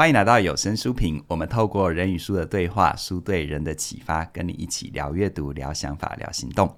欢迎来到有声书评。我们透过人与书的对话，书对人的启发，跟你一起聊阅读、聊想法、聊行动。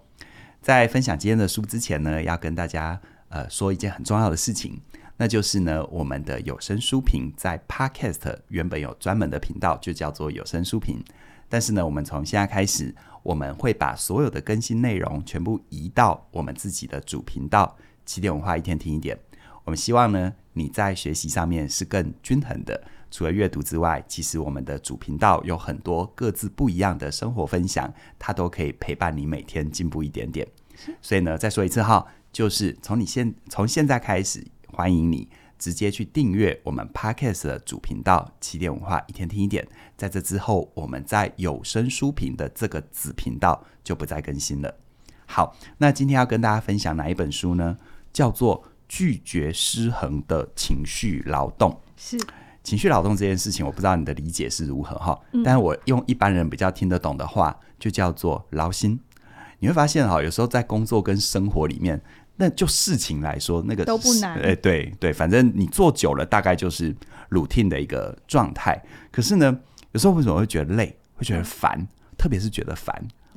在分享今天的书之前呢，要跟大家呃说一件很重要的事情，那就是呢，我们的有声书评在 Podcast 原本有专门的频道，就叫做有声书评。但是呢，我们从现在开始，我们会把所有的更新内容全部移到我们自己的主频道——起点文化，一天听一点。我们希望呢，你在学习上面是更均衡的。除了阅读之外，其实我们的主频道有很多各自不一样的生活分享，它都可以陪伴你每天进步一点点。所以呢，再说一次哈，就是从你现从现在开始，欢迎你直接去订阅我们 Podcast 的主频道“起点文化”，一天听一点。在这之后，我们在有声书评的这个子频道就不再更新了。好，那今天要跟大家分享哪一本书呢？叫做《拒绝失衡的情绪劳动》。是。情绪劳动这件事情，我不知道你的理解是如何哈，嗯、但是我用一般人比较听得懂的话，就叫做劳心。你会发现哈，有时候在工作跟生活里面，那就事情来说，那个都不难。哎，对对，反正你做久了，大概就是 routine 的一个状态。可是呢，有时候为什么会觉得累，会觉得烦，嗯、特别是觉得烦，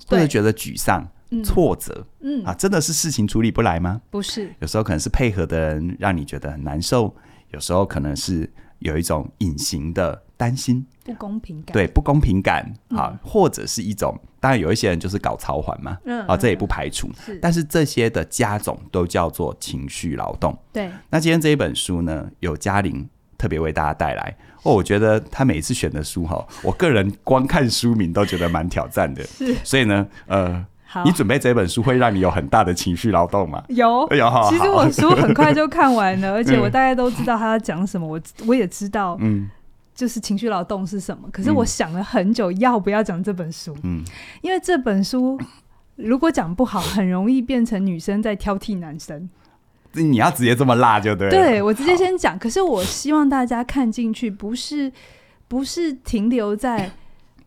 或者觉得沮丧、挫折，嗯啊，真的是事情处理不来吗？不是，有时候可能是配合的人让你觉得很难受，有时候可能是。有一种隐形的担心、不公平感，对不公平感啊，嗯、或者是一种，当然有一些人就是搞操环嘛，嗯，啊，这也不排除，是。但是这些的加总都叫做情绪劳动。对，那今天这一本书呢，有嘉玲特别为大家带来。哦，我觉得他每一次选的书哈，我个人光看书名都觉得蛮挑战的，是，所以呢，呃。好你准备这本书会让你有很大的情绪劳动吗？有，有。其实我书很快就看完了，而且我大概都知道他要讲什么，我我也知道，嗯，就是情绪劳动是什么。可是我想了很久，要不要讲这本书？嗯，因为这本书如果讲不好，很容易变成女生在挑剔男生。你要直接这么辣就对了。对，我直接先讲。可是我希望大家看进去，不是不是停留在。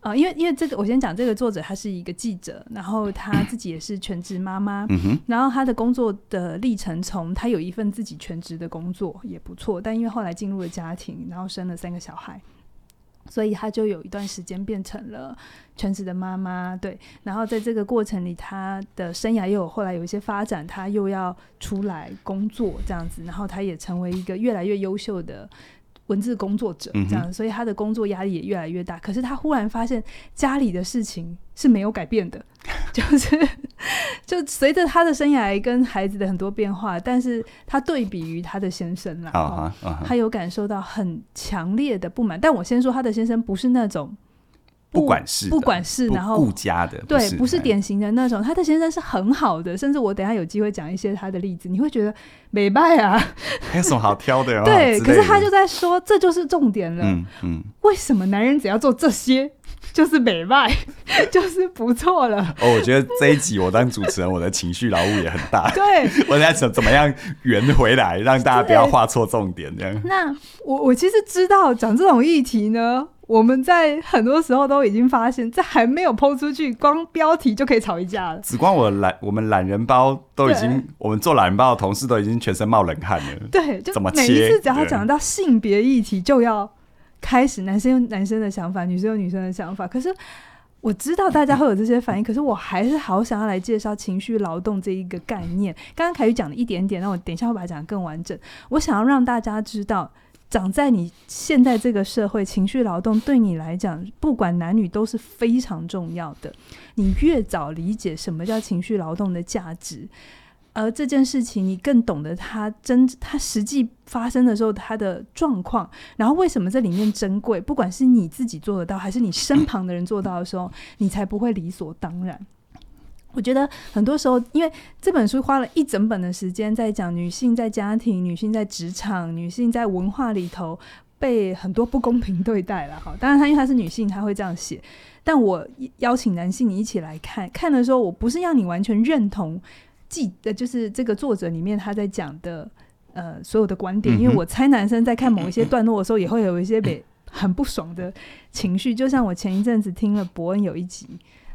啊、呃，因为因为这个，我先讲这个作者，他是一个记者，然后他自己也是全职妈妈，嗯、然后他的工作的历程，从他有一份自己全职的工作也不错，但因为后来进入了家庭，然后生了三个小孩，所以他就有一段时间变成了全职的妈妈，对，然后在这个过程里，他的生涯又有后来有一些发展，他又要出来工作这样子，然后他也成为一个越来越优秀的。文字工作者这样，嗯、所以他的工作压力也越来越大。可是他忽然发现家里的事情是没有改变的，就是就随着他的生涯跟孩子的很多变化，但是他对比于他的先生啦，他有感受到很强烈的不满。但我先说，他的先生不是那种。不管是不管是然后顾家的，对，不是典型的那种。他的先生是很好的，甚至我等下有机会讲一些他的例子，你会觉得美败啊，还有什么好挑的？对，可是他就在说，这就是重点了。嗯嗯，为什么男人只要做这些 就是美败，就是不错了？哦，我觉得这一集我当主持人，我的情绪劳务也很大。对，我在想怎么样圆回来，让大家不要画错重点这样。那我我其实知道讲这种议题呢。我们在很多时候都已经发现，这还没有 po 出去，光标题就可以吵一架了。只光我懒，我们懒人包都已经，我们做懒人包的同事都已经全身冒冷汗了。对，就每一次只要讲到性别议题，就要开始男生有男生的想法，女生有女生的想法。可是我知道大家会有这些反应，可是我还是好想要来介绍情绪劳动这一个概念。刚刚凯宇讲了一点点，那我等一下会把它讲得更完整。我想要让大家知道。长在你现在这个社会，情绪劳动对你来讲，不管男女都是非常重要的。你越早理解什么叫情绪劳动的价值，而这件事情你更懂得它真，它实际发生的时候它的状况，然后为什么这里面珍贵，不管是你自己做得到，还是你身旁的人做到的时候，你才不会理所当然。我觉得很多时候，因为这本书花了一整本的时间在讲女性在家庭、女性在职场、女性在文化里头被很多不公平对待了。哈，当然她因为她是女性，她会这样写。但我邀请男性你一起来看，看的时候，我不是要你完全认同记的，就是这个作者里面他在讲的呃所有的观点，因为我猜男生在看某一些 段落的时候，也会有一些被很不爽的情绪。就像我前一阵子听了伯恩有一集。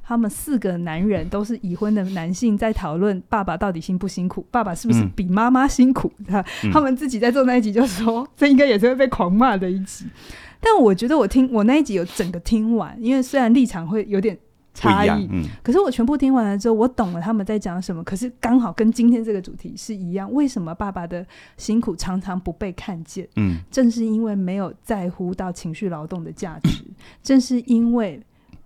他们四个男人都是已婚的男性，在讨论爸爸到底辛不辛苦，爸爸是不是比妈妈辛苦？他、嗯、他们自己在做那一集，就说这应该也是会被狂骂的一集。但我觉得我听我那一集有整个听完，因为虽然立场会有点差异，嗯，可是我全部听完了之后，我懂了他们在讲什么。可是刚好跟今天这个主题是一样，为什么爸爸的辛苦常常不被看见？嗯，正是因为没有在乎到情绪劳动的价值，正是因为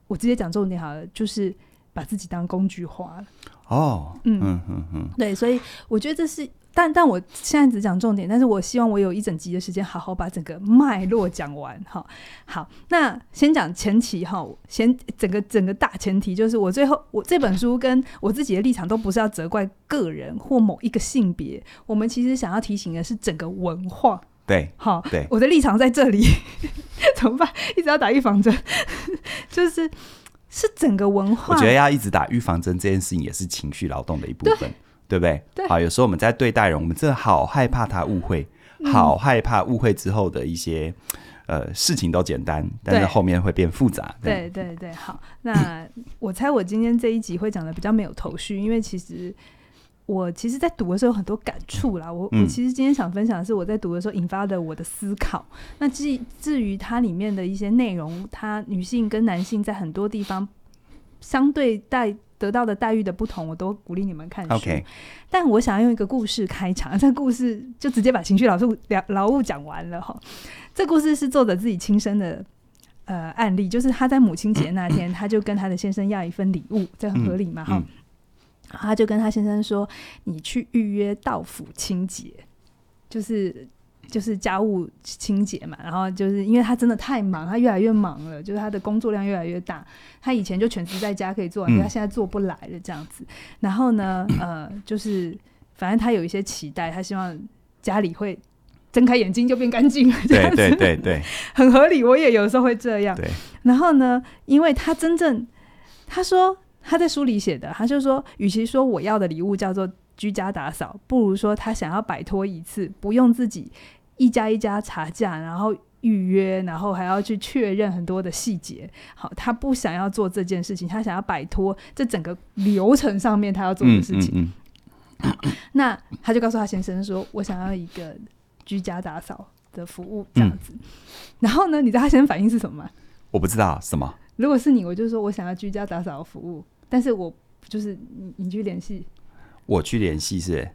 我直接讲重点好了，就是把自己当工具化了。哦，嗯嗯嗯嗯，对，所以我觉得这是。但但我现在只讲重点，但是我希望我有一整集的时间，好好把整个脉络讲完哈。好，那先讲前提哈，先整个整个大前提就是，我最后我这本书跟我自己的立场都不是要责怪个人或某一个性别，我们其实想要提醒的是整个文化。对，好，对，我的立场在这里，怎么办？一直要打预防针，就是是整个文化。我觉得要一直打预防针这件事情，也是情绪劳动的一部分。对不对？对，好，有时候我们在对待人，我们真的好害怕他误会，嗯、好害怕误会之后的一些呃事情都简单，但是后面会变复杂。对对对，对，好，那我猜我今天这一集会讲的比较没有头绪，因为其实我其实，在读的时候有很多感触啦。我、嗯、我其实今天想分享的是我在读的时候引发的我的思考。那至至于它里面的一些内容，它女性跟男性在很多地方相对待。得到的待遇的不同，我都鼓励你们看书。但我想要用一个故事开场，这故事就直接把情绪劳务劳劳务讲完了哈。这故事是作者自己亲身的呃案例，就是他在母亲节那天，他就跟他的先生要一份礼物，这很合理嘛哈、嗯嗯。他就跟他先生说：“你去预约到府清洁，就是。”就是家务清洁嘛，然后就是因为他真的太忙，他越来越忙了，就是他的工作量越来越大。他以前就全职在家可以做，嗯，他现在做不来了这样子。然后呢，呃，就是反正他有一些期待，他希望家里会睁开眼睛就变干净了，这样子。对对对对，很合理。我也有时候会这样。对。然后呢，因为他真正他说他在书里写的，他就说，与其说我要的礼物叫做居家打扫，不如说他想要摆脱一次不用自己。一家一家查价，然后预约，然后还要去确认很多的细节。好，他不想要做这件事情，他想要摆脱这整个流程上面他要做的事情。嗯嗯嗯、那他就告诉他先生说：“我想要一个居家打扫的服务，这样子。嗯”然后呢，你知道他先生反应是什么吗？我不知道什么。如果是你，我就说我想要居家打扫的服务，但是我就是你，你去联系，我去联系是。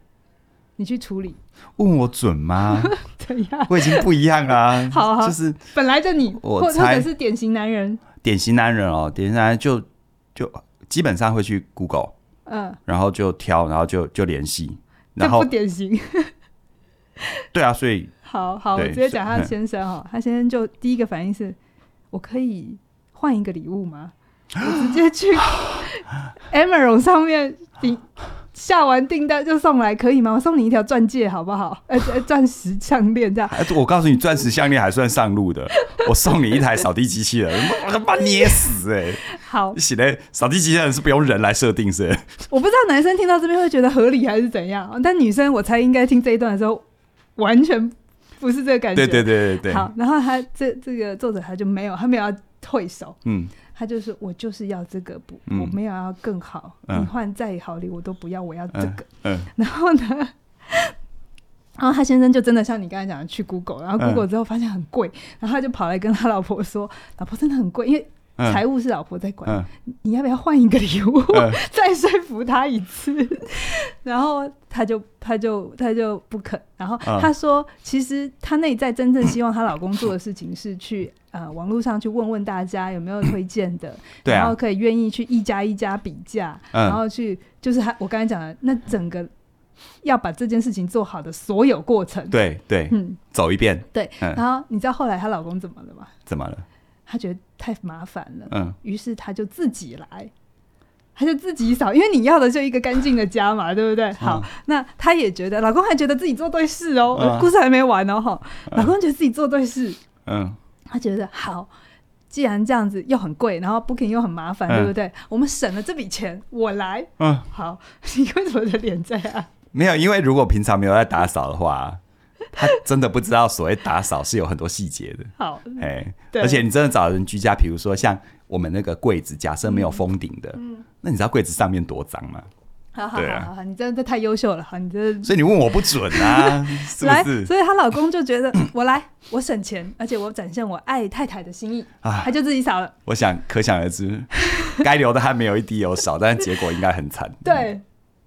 你去处理，问我准吗？怎样？我已经不一样啊！好，好，就是本来的你，我或者是典型男人，典型男人哦，典型男人就就基本上会去 Google，嗯，然后就挑，然后就就联系，然后不典型，对啊，所以好好，我直接讲他的先生哈，他先生就第一个反应是，我可以换一个礼物吗？我直接去 Amazon 上面你。下完订单就送来，可以吗？我送你一条钻戒，好不好？呃，钻石项链这样。我告诉你，钻石项链还算上路的。我送你一台扫地机器人，我他妈捏死哎、欸！好，写的扫地机器人是不用人来设定是？我不知道男生听到这边会觉得合理还是怎样，但女生我猜应该听这一段的时候，完全不是这个感觉。对对对对对。好，然后他这这个作者他就没有，他没有要退手。嗯。他就是我就是要这个不、嗯，我没有要更好，嗯、你换再好礼我都不要，我要这个。然后呢，然后他先生就真的像你刚才讲的去 Google，然后 Google 之后发现很贵，嗯、然后他就跑来跟他老婆说：“老婆真的很贵，因为财务是老婆在管，嗯、你要不要换一个礼物、嗯？再说服他一次。”然后他就他就他就不肯。然后他说：“嗯、其实他内在真正希望她老公做的事情是去。”呃，网络上去问问大家有没有推荐的，然后可以愿意去一家一家比价，然后去就是他我刚才讲的那整个要把这件事情做好的所有过程，对对，嗯，走一遍，对。然后你知道后来她老公怎么了吗？怎么了？他觉得太麻烦了，嗯，于是他就自己来，他就自己扫，因为你要的就一个干净的家嘛，对不对？好，那他也觉得老公还觉得自己做对事哦，故事还没完哦，哈，老公觉得自己做对事，嗯。他觉得好，既然这样子又很贵，然后 booking 又很麻烦，嗯，对不对？我们省了这笔钱，我来。嗯，好，你为什么的脸这样？没有，因为如果平常没有在打扫的话，他真的不知道所谓打扫是有很多细节的。好，哎，而且你真的找人居家，比如说像我们那个柜子，假设没有封顶的，嗯，那你知道柜子上面多脏吗？好好好好，你真的太优秀了，好，你这所以你问我不准啊，是不是？来，所以她老公就觉得 我来，我省钱，而且我展现我爱太太的心意，啊，他就自己扫了。我想可想而知，该流的汗没有一滴有少，但是结果应该很惨。对，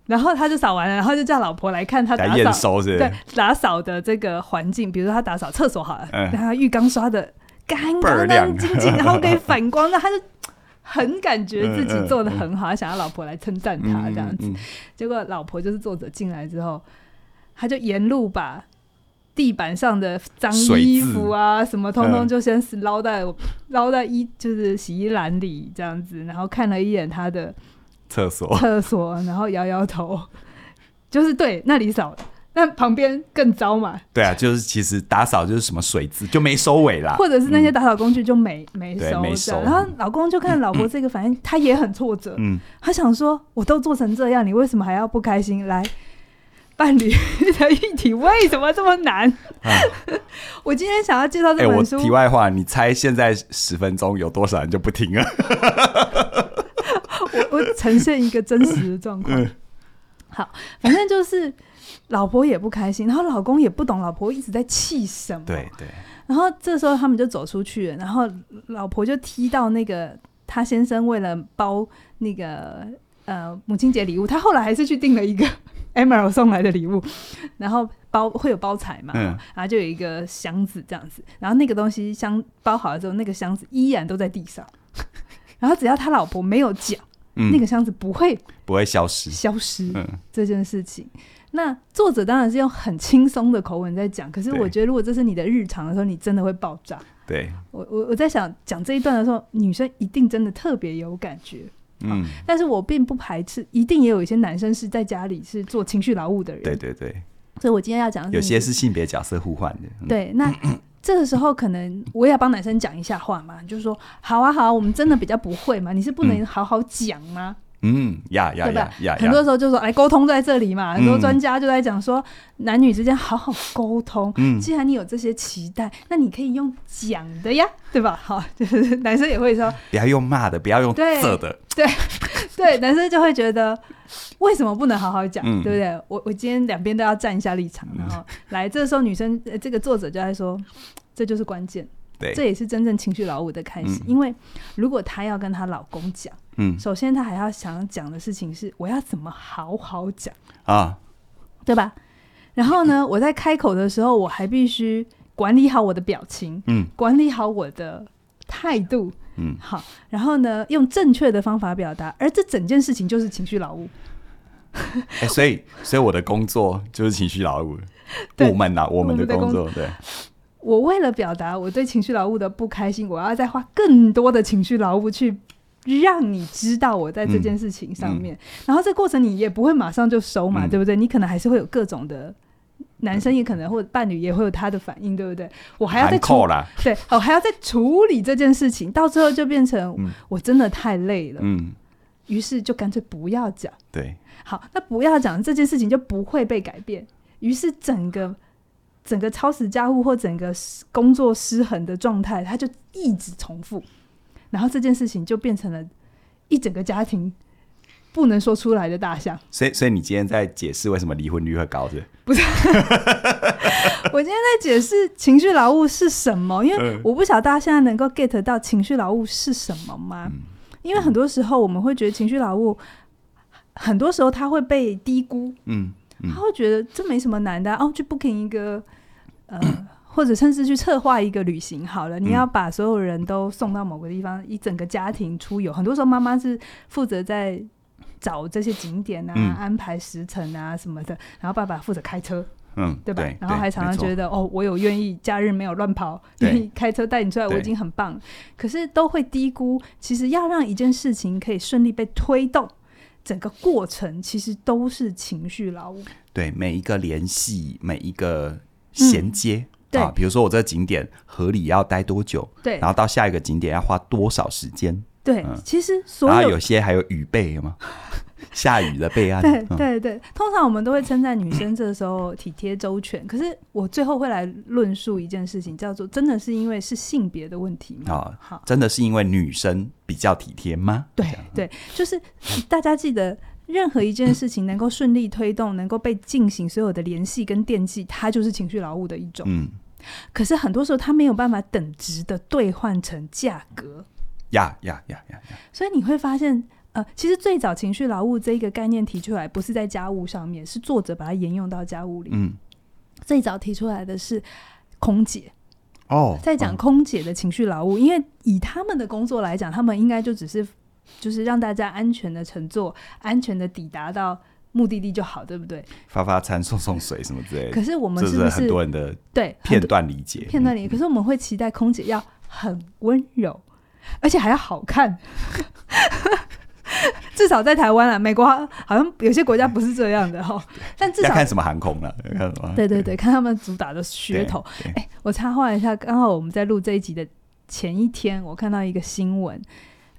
然后他就扫完了，然后就叫老婆来看他打扫，对，打扫的这个环境，比如说他打扫厕所好了，嗯，然后浴缸刷的干干净净，然后可以反光，那他就。很感觉自己做的很好，想要老婆来称赞他这样子，结果老婆就是作者进来之后，他就沿路把地板上的脏衣服啊什么，通通就先是捞在捞、嗯、在衣就是洗衣篮里这样子，然后看了一眼他的厕所厕所，然后摇摇头，就是对那里扫。那旁边更糟嘛？对啊，就是其实打扫就是什么水渍就没收尾啦，或者是那些打扫工具就没、嗯、没收，没收。然后老公就看老婆这个反应，嗯嗯、他也很挫折。嗯，他想说，我都做成这样，你为什么还要不开心？来，伴侣的议题为什么这么难？啊、我今天想要介绍这本书。题外话，你猜现在十分钟有多少人就不听了？我 我呈现一个真实的状况。嗯、好，反正就是。老婆也不开心，然后老公也不懂老婆一直在气什么。对对。然后这时候他们就走出去了，然后老婆就踢到那个他先生为了包那个呃母亲节礼物，他后来还是去订了一个 Emerald 送来的礼物，然后包会有包材嘛，嗯、然后就有一个箱子这样子，然后那个东西箱包好了之后，那个箱子依然都在地上，然后只要他老婆没有讲，嗯、那个箱子不会不会消失消失、嗯、这件事情。那作者当然是用很轻松的口吻在讲，可是我觉得如果这是你的日常的时候，你真的会爆炸。对，我我我在想讲这一段的时候，女生一定真的特别有感觉。嗯，但是我并不排斥，一定也有一些男生是在家里是做情绪劳务的人。对对对，所以我今天要讲的有些是性别角色互换的。嗯、对，那这个时候可能我也要帮男生讲一下话嘛，就是说，好啊好啊，我们真的比较不会嘛，你是不能好好讲吗？嗯嗯呀呀呀呀！很多时候就说，哎，沟通在这里嘛。很多专家就在讲说，男女之间好好沟通。嗯，既然你有这些期待，那你可以用讲的呀，对吧？好，就是男生也会说，不要用骂的，不要用色的。对对，男生就会觉得，为什么不能好好讲？对不对？我我今天两边都要站一下立场，然后来，这时候女生这个作者就在说，这就是关键。对，这也是真正情绪劳务的开始。因为如果她要跟她老公讲。嗯，首先她还要想讲的事情是，我要怎么好好讲啊，对吧？然后呢，我在开口的时候，我还必须管理好我的表情，嗯，管理好我的态度，嗯，好，然后呢，用正确的方法表达，而这整件事情就是情绪劳务。欸，所以，所以我的工作 就是情绪劳务，对我们呐，我们的工作，对。我为了表达我对情绪劳务的不开心，我要再花更多的情绪劳务去。让你知道我在这件事情上面，嗯嗯、然后这过程你也不会马上就收嘛，嗯、对不对？你可能还是会有各种的男生也可能或者伴侣也会有他的反应，对不对？我还要再处对，我还要再处理这件事情，到最后就变成我真的太累了，嗯，于是就干脆不要讲。对，好，那不要讲这件事情就不会被改变，于是整个整个超时家务或整个工作失衡的状态，它就一直重复。然后这件事情就变成了一整个家庭不能说出来的大象。所以，所以你今天在解释为什么离婚率会高是？不是，我今天在解释情绪劳务是什么，因为我不晓得大家现在能够 get 到情绪劳务是什么吗？嗯、因为很多时候我们会觉得情绪劳务，很多时候他会被低估，嗯，嗯他会觉得这没什么难的、啊，哦，去 booking 一个，呃。或者甚至去策划一个旅行好了，你要把所有人都送到某个地方，嗯、一整个家庭出游。很多时候妈妈是负责在找这些景点啊，嗯、安排时辰啊什么的，然后爸爸负责开车，嗯，对吧？对然后还常常觉得哦，我有愿意假日没有乱跑，愿意开车带你出来，我已经很棒。对可是都会低估，其实要让一件事情可以顺利被推动，整个过程其实都是情绪劳务。对，每一个联系，每一个衔接。啊，比如说我这个景点合理要待多久？对，然后到下一个景点要花多少时间？对，嗯、其实所有然后有些还有雨备有吗？下雨的备案。对对对，通常我们都会称赞女生这时候体贴周全，可是我最后会来论述一件事情，叫做真的是因为是性别的问题吗？哦、好，真的是因为女生比较体贴吗？对对，就是大家记得。任何一件事情能够顺利推动，能够被进行所有的联系跟惦记，它就是情绪劳务的一种。嗯，可是很多时候它没有办法等值的兑换成价格。呀呀呀呀！所以你会发现，呃，其实最早情绪劳务这一个概念提出来，不是在家务上面，是作者把它沿用到家务里。嗯，最早提出来的是空姐。哦，在讲空姐的情绪劳务，因为以他们的工作来讲，他们应该就只是。就是让大家安全的乘坐，安全的抵达到目的地就好，对不对？发发餐、送送水什么之类的。可是我们是不是，是很多人的对片段理解？片段理解。可是我们会期待空姐要很温柔，而且还要好看。至少在台湾啊，美国好像有些国家不是这样的哈。但至少看什么航空了？看什么？对对对，看他们主打的噱头。哎，我插话一下，刚好我们在录这一集的前一天，我看到一个新闻。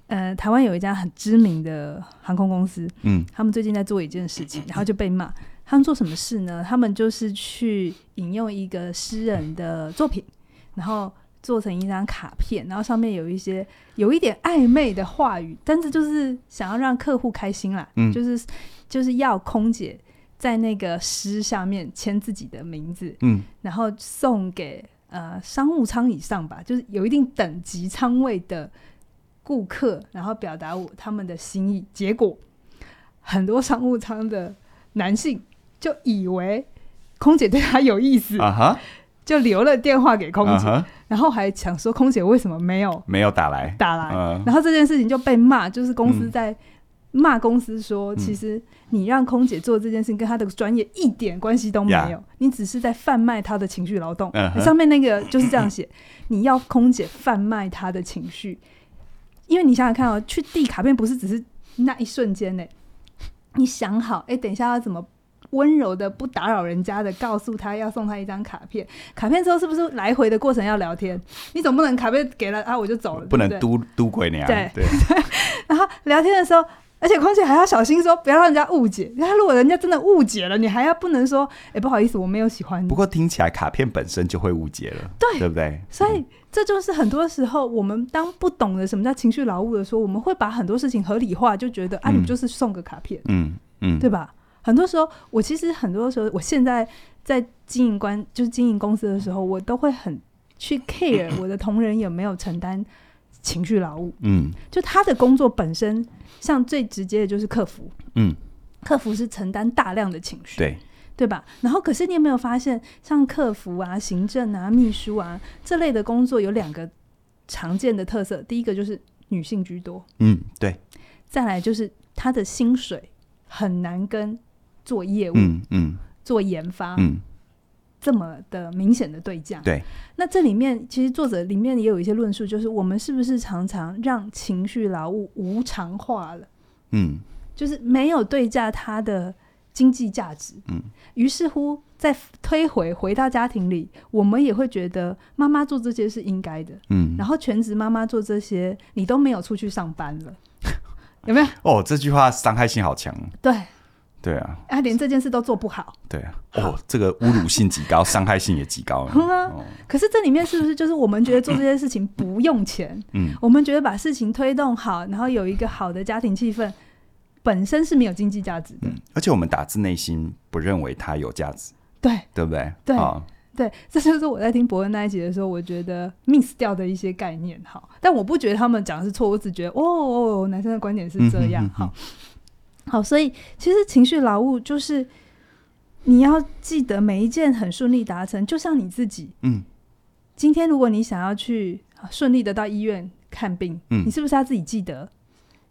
呃，台湾有一家很知名的航空公司，嗯，他们最近在做一件事情，然后就被骂。他们做什么事呢？他们就是去引用一个诗人的作品，然后做成一张卡片，然后上面有一些有一点暧昧的话语，但是就是想要让客户开心啦，嗯，就是就是要空姐在那个诗下面签自己的名字，嗯，然后送给呃商务舱以上吧，就是有一定等级舱位的。顾客，然后表达我他们的心意，结果很多商务舱的男性就以为空姐对他有意思，uh -huh. 就留了电话给空姐，uh -huh. 然后还想说空姐为什么没有没有打来打来，uh -huh. 然后这件事情就被骂，就是公司在骂公司说，嗯、其实你让空姐做这件事情跟她的专业一点关系都没有.你只是在贩卖她的情绪劳动。Uh -huh. 上面那个就是这样写，你要空姐贩卖她的情绪。因为你想想看哦，去递卡片不是只是那一瞬间呢？你想好，哎，等一下要怎么温柔的不打扰人家的告诉他要送他一张卡片？卡片之后是不是来回的过程要聊天？你总不能卡片给了啊我就走了，不能嘟嘟鬼那样。对对。然后聊天的时候。而且况且还要小心说，不要让人家误解。那如果人家真的误解了，你还要不能说，哎、欸，不好意思，我没有喜欢你。不过听起来卡片本身就会误解了，对，对不对？所以这就是很多时候我们当不懂得什么叫情绪劳务的时候，我们会把很多事情合理化，就觉得啊，你不就是送个卡片，嗯嗯，对吧？很多时候，我其实很多时候，我现在在经营关，就是经营公司的时候，我都会很去 care 我的同仁有没有承担情绪劳务，嗯，就他的工作本身。像最直接的就是客服，嗯，客服是承担大量的情绪，对，对吧？然后，可是你有没有发现，像客服啊、行政啊、秘书啊这类的工作，有两个常见的特色，第一个就是女性居多，嗯，对，再来就是他的薪水很难跟做业务，嗯嗯，做研发，嗯。这么的明显的对价，对。那这里面其实作者里面也有一些论述，就是我们是不是常常让情绪劳务无偿化了？嗯，就是没有对价它的经济价值。嗯，于是乎再推回回到家庭里，我们也会觉得妈妈做这些是应该的。嗯，然后全职妈妈做这些，你都没有出去上班了，有没有？哦，这句话伤害性好强。对。对啊，他，连这件事都做不好。对啊，哦，这个侮辱性极高，伤害性也极高。嗯啊、哦，可是这里面是不是就是我们觉得做这些事情不用钱？嗯，我们觉得把事情推动好，然后有一个好的家庭气氛，本身是没有经济价值的。嗯，而且我们打自内心不认为它有价值。对，对不对？对、哦，对，这就是我在听博恩那一集的时候，我觉得 miss 掉的一些概念。好，但我不觉得他们讲的是错，我只觉得哦，哦，男生的观点是这样。好。嗯哼哼好，所以其实情绪劳务就是你要记得每一件很顺利达成，就像你自己，嗯，今天如果你想要去顺利的到医院看病，嗯，你是不是要自己记得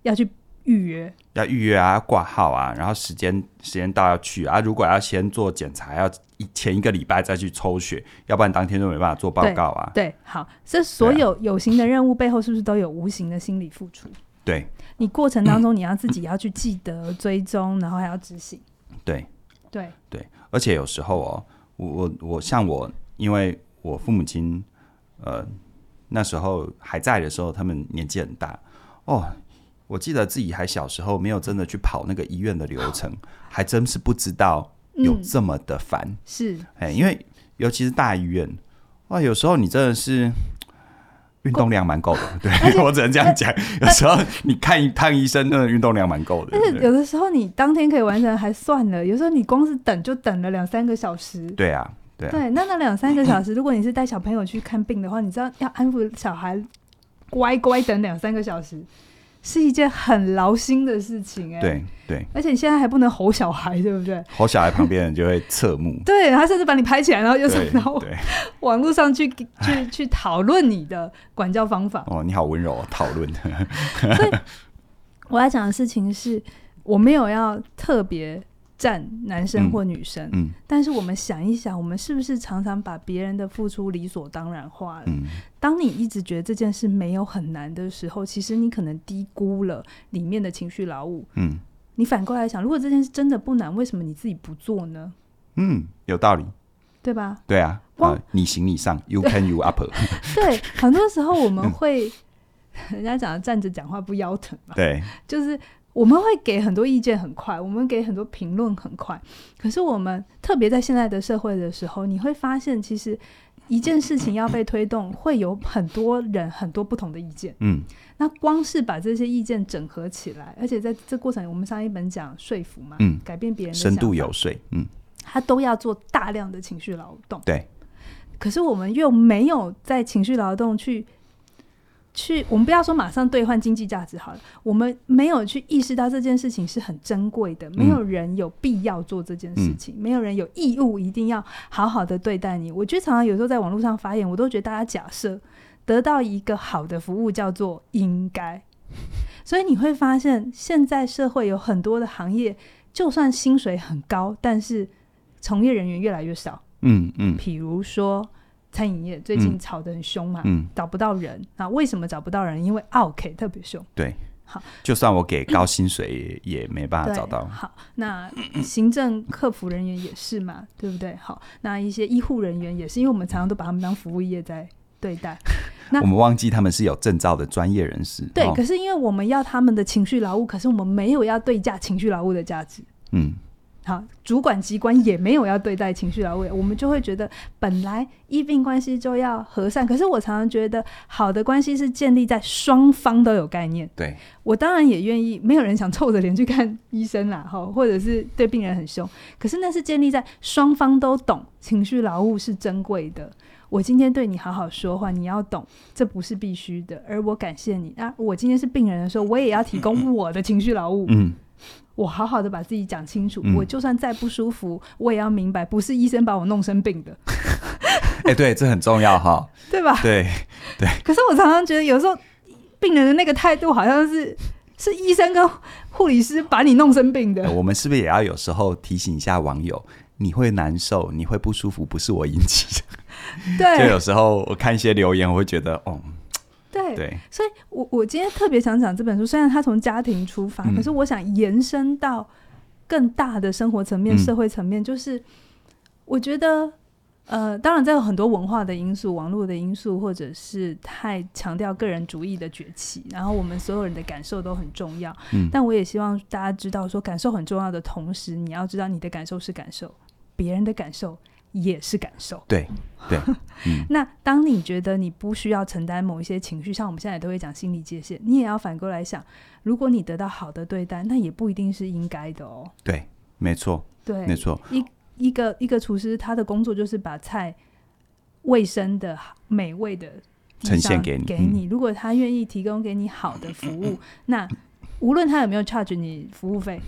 要去预约？要预约啊，挂号啊，然后时间时间到要去啊。如果要先做检查，要前一个礼拜再去抽血，要不然当天就没办法做报告啊。对，对好，这所有有形的任务背后，是不是都有无形的心理付出？对，你过程当中你要自己要去记得 追踪，然后还要执行。对，对，对，而且有时候哦，我我我像我，因为我父母亲呃那时候还在的时候，他们年纪很大哦，我记得自己还小时候没有真的去跑那个医院的流程，还真是不知道有这么的烦。嗯、是，哎，因为尤其是大医院，哇，有时候你真的是。运动量蛮够的。对，我只能这样讲。有时候你看一趟医生，那个运动量蛮够的。但是有的时候你当天可以完成还算了，有时候你光是等就等了两三个小时。对啊，对啊。对，那那两三个小时，如果你是带小朋友去看病的话，你知道要安抚小孩乖乖等两三个小时。是一件很劳心的事情哎、欸，对对，而且你现在还不能吼小孩，对不对？吼小孩旁边人就会侧目，对，他甚至把你拍起来，然后又上到网络上去去去讨论你的管教方法。哦，你好温柔、哦，讨论。所以我要讲的事情是，我没有要特别。占男生或女生，嗯嗯，但是我们想一想，我们是不是常常把别人的付出理所当然化了？嗯，当你一直觉得这件事没有很难的时候，其实你可能低估了里面的情绪劳务。嗯，你反过来想，如果这件事真的不难，为什么你自己不做呢？嗯，有道理，对吧？对啊，啊，你行你上，You can you up。对，很多时候我们会，人家讲的站着讲话不腰疼嘛。对，就是。我们会给很多意见很快，我们给很多评论很快。可是我们特别在现在的社会的时候，你会发现，其实一件事情要被推动，会有很多人很多不同的意见。嗯，那光是把这些意见整合起来，而且在这过程，我们上一本讲说服嘛，嗯，改变别人的深度游说，嗯，他都要做大量的情绪劳动。对，可是我们又没有在情绪劳动去。去，我们不要说马上兑换经济价值好了，我们没有去意识到这件事情是很珍贵的，没有人有必要做这件事情，嗯、没有人有义务一定要好好的对待你。我觉得常常有时候在网络上发言，我都觉得大家假设得到一个好的服务叫做应该，所以你会发现现在社会有很多的行业，就算薪水很高，但是从业人员越来越少。嗯嗯，比如说。餐饮业最近吵得很凶嘛，嗯，找不到人。那为什么找不到人？因为奥 K 特别凶。对，好，就算我给高薪水，也没办法找到。好，那行政客服人员也是嘛，对不对？好，那一些医护人员也是，因为我们常常都把他们当服务业在对待。那我们忘记他们是有证照的专业人士。对，可是因为我们要他们的情绪劳务，可是我们没有要对价情绪劳务的价值。嗯。好，主管机关也没有要对待情绪劳务，我们就会觉得本来医病关系就要和善。可是我常常觉得，好的关系是建立在双方都有概念。对，我当然也愿意，没有人想臭着脸去看医生啦，哈，或者是对病人很凶。可是那是建立在双方都懂情绪劳务是珍贵的。我今天对你好好说话，你要懂，这不是必须的。而我感谢你啊，我今天是病人的时候，我也要提供我的情绪劳务。嗯。我好好的把自己讲清楚，嗯，我就算再不舒服，我也要明白，不是医生把我弄生病的。哎、欸，对，这很重要哈，对吧？对对。可是我常常觉得，有时候病人的那个态度，好像是是医生跟护理师把你弄生病的。我们是不是也要有时候提醒一下网友，你会难受，你会不舒服，不是我引起的。对。就有时候我看一些留言，我会觉得，哦。对，对，所以我我今天特别想讲这本书，虽然它从家庭出发，嗯，可是我想延伸到更大的生活层面、嗯、社会层面，就是我觉得，呃，当然在有很多文化的因素、网络的因素，或者是太强调个人主义的崛起，然后我们所有人的感受都很重要。嗯，但我也希望大家知道，说感受很重要的同时，你要知道你的感受是感受，别人的感受。也是感受，对对。嗯、那当你觉得你不需要承担某一些情绪，像我们现在都会讲心理界限，你也要反过来想，如果你得到好的对待，那也不一定是应该的哦。对，没错，对，没错。一一个一个厨师，他的工作就是把菜卫生的、美味的呈现给你。给你，如果他愿意提供给你好的服务，那无论他有没有 charge 你服务费，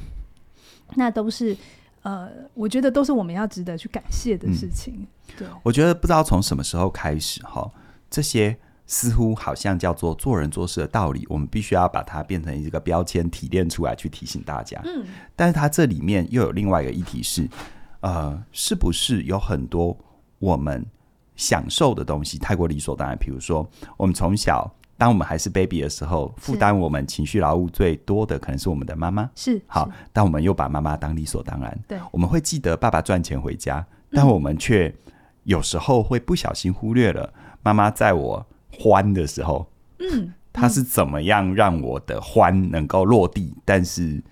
那都是。呃，我觉得都是我们要值得去感谢的事情。嗯、对，我觉得不知道从什么时候开始哈，这些似乎好像叫做做人做事的道理，我们必须要把它变成一个标签提炼出来，去提醒大家。嗯，但是它这里面又有另外一个议题是，呃，是不是有很多我们享受的东西太过理所当然？比如说，我们从小。当我们还是 baby 的时候，负担我们情绪劳务最多的可能是我们的妈妈。是好，但我们又把妈妈当理所当然。对，我们会记得爸爸赚钱回家，但我们却有时候会不小心忽略了妈妈在我欢的时候，嗯，她是怎么样让我的欢能够落地，但是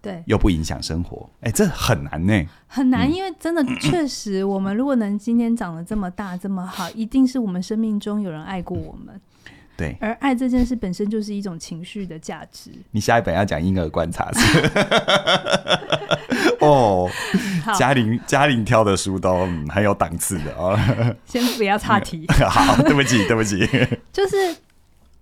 对又不影响生活。哎，这很难呢，很难，因为真的确实，我们如果能今天长得这么大这么好，一定是我们生命中有人爱过我们。对，而爱这件事本身就是一种情绪的价值。你下一本要讲婴儿观察是？哦，嘉玲嘉玲挑的书都、嗯、很有档次的哦。先不要岔题。好，对不起，对不起。就是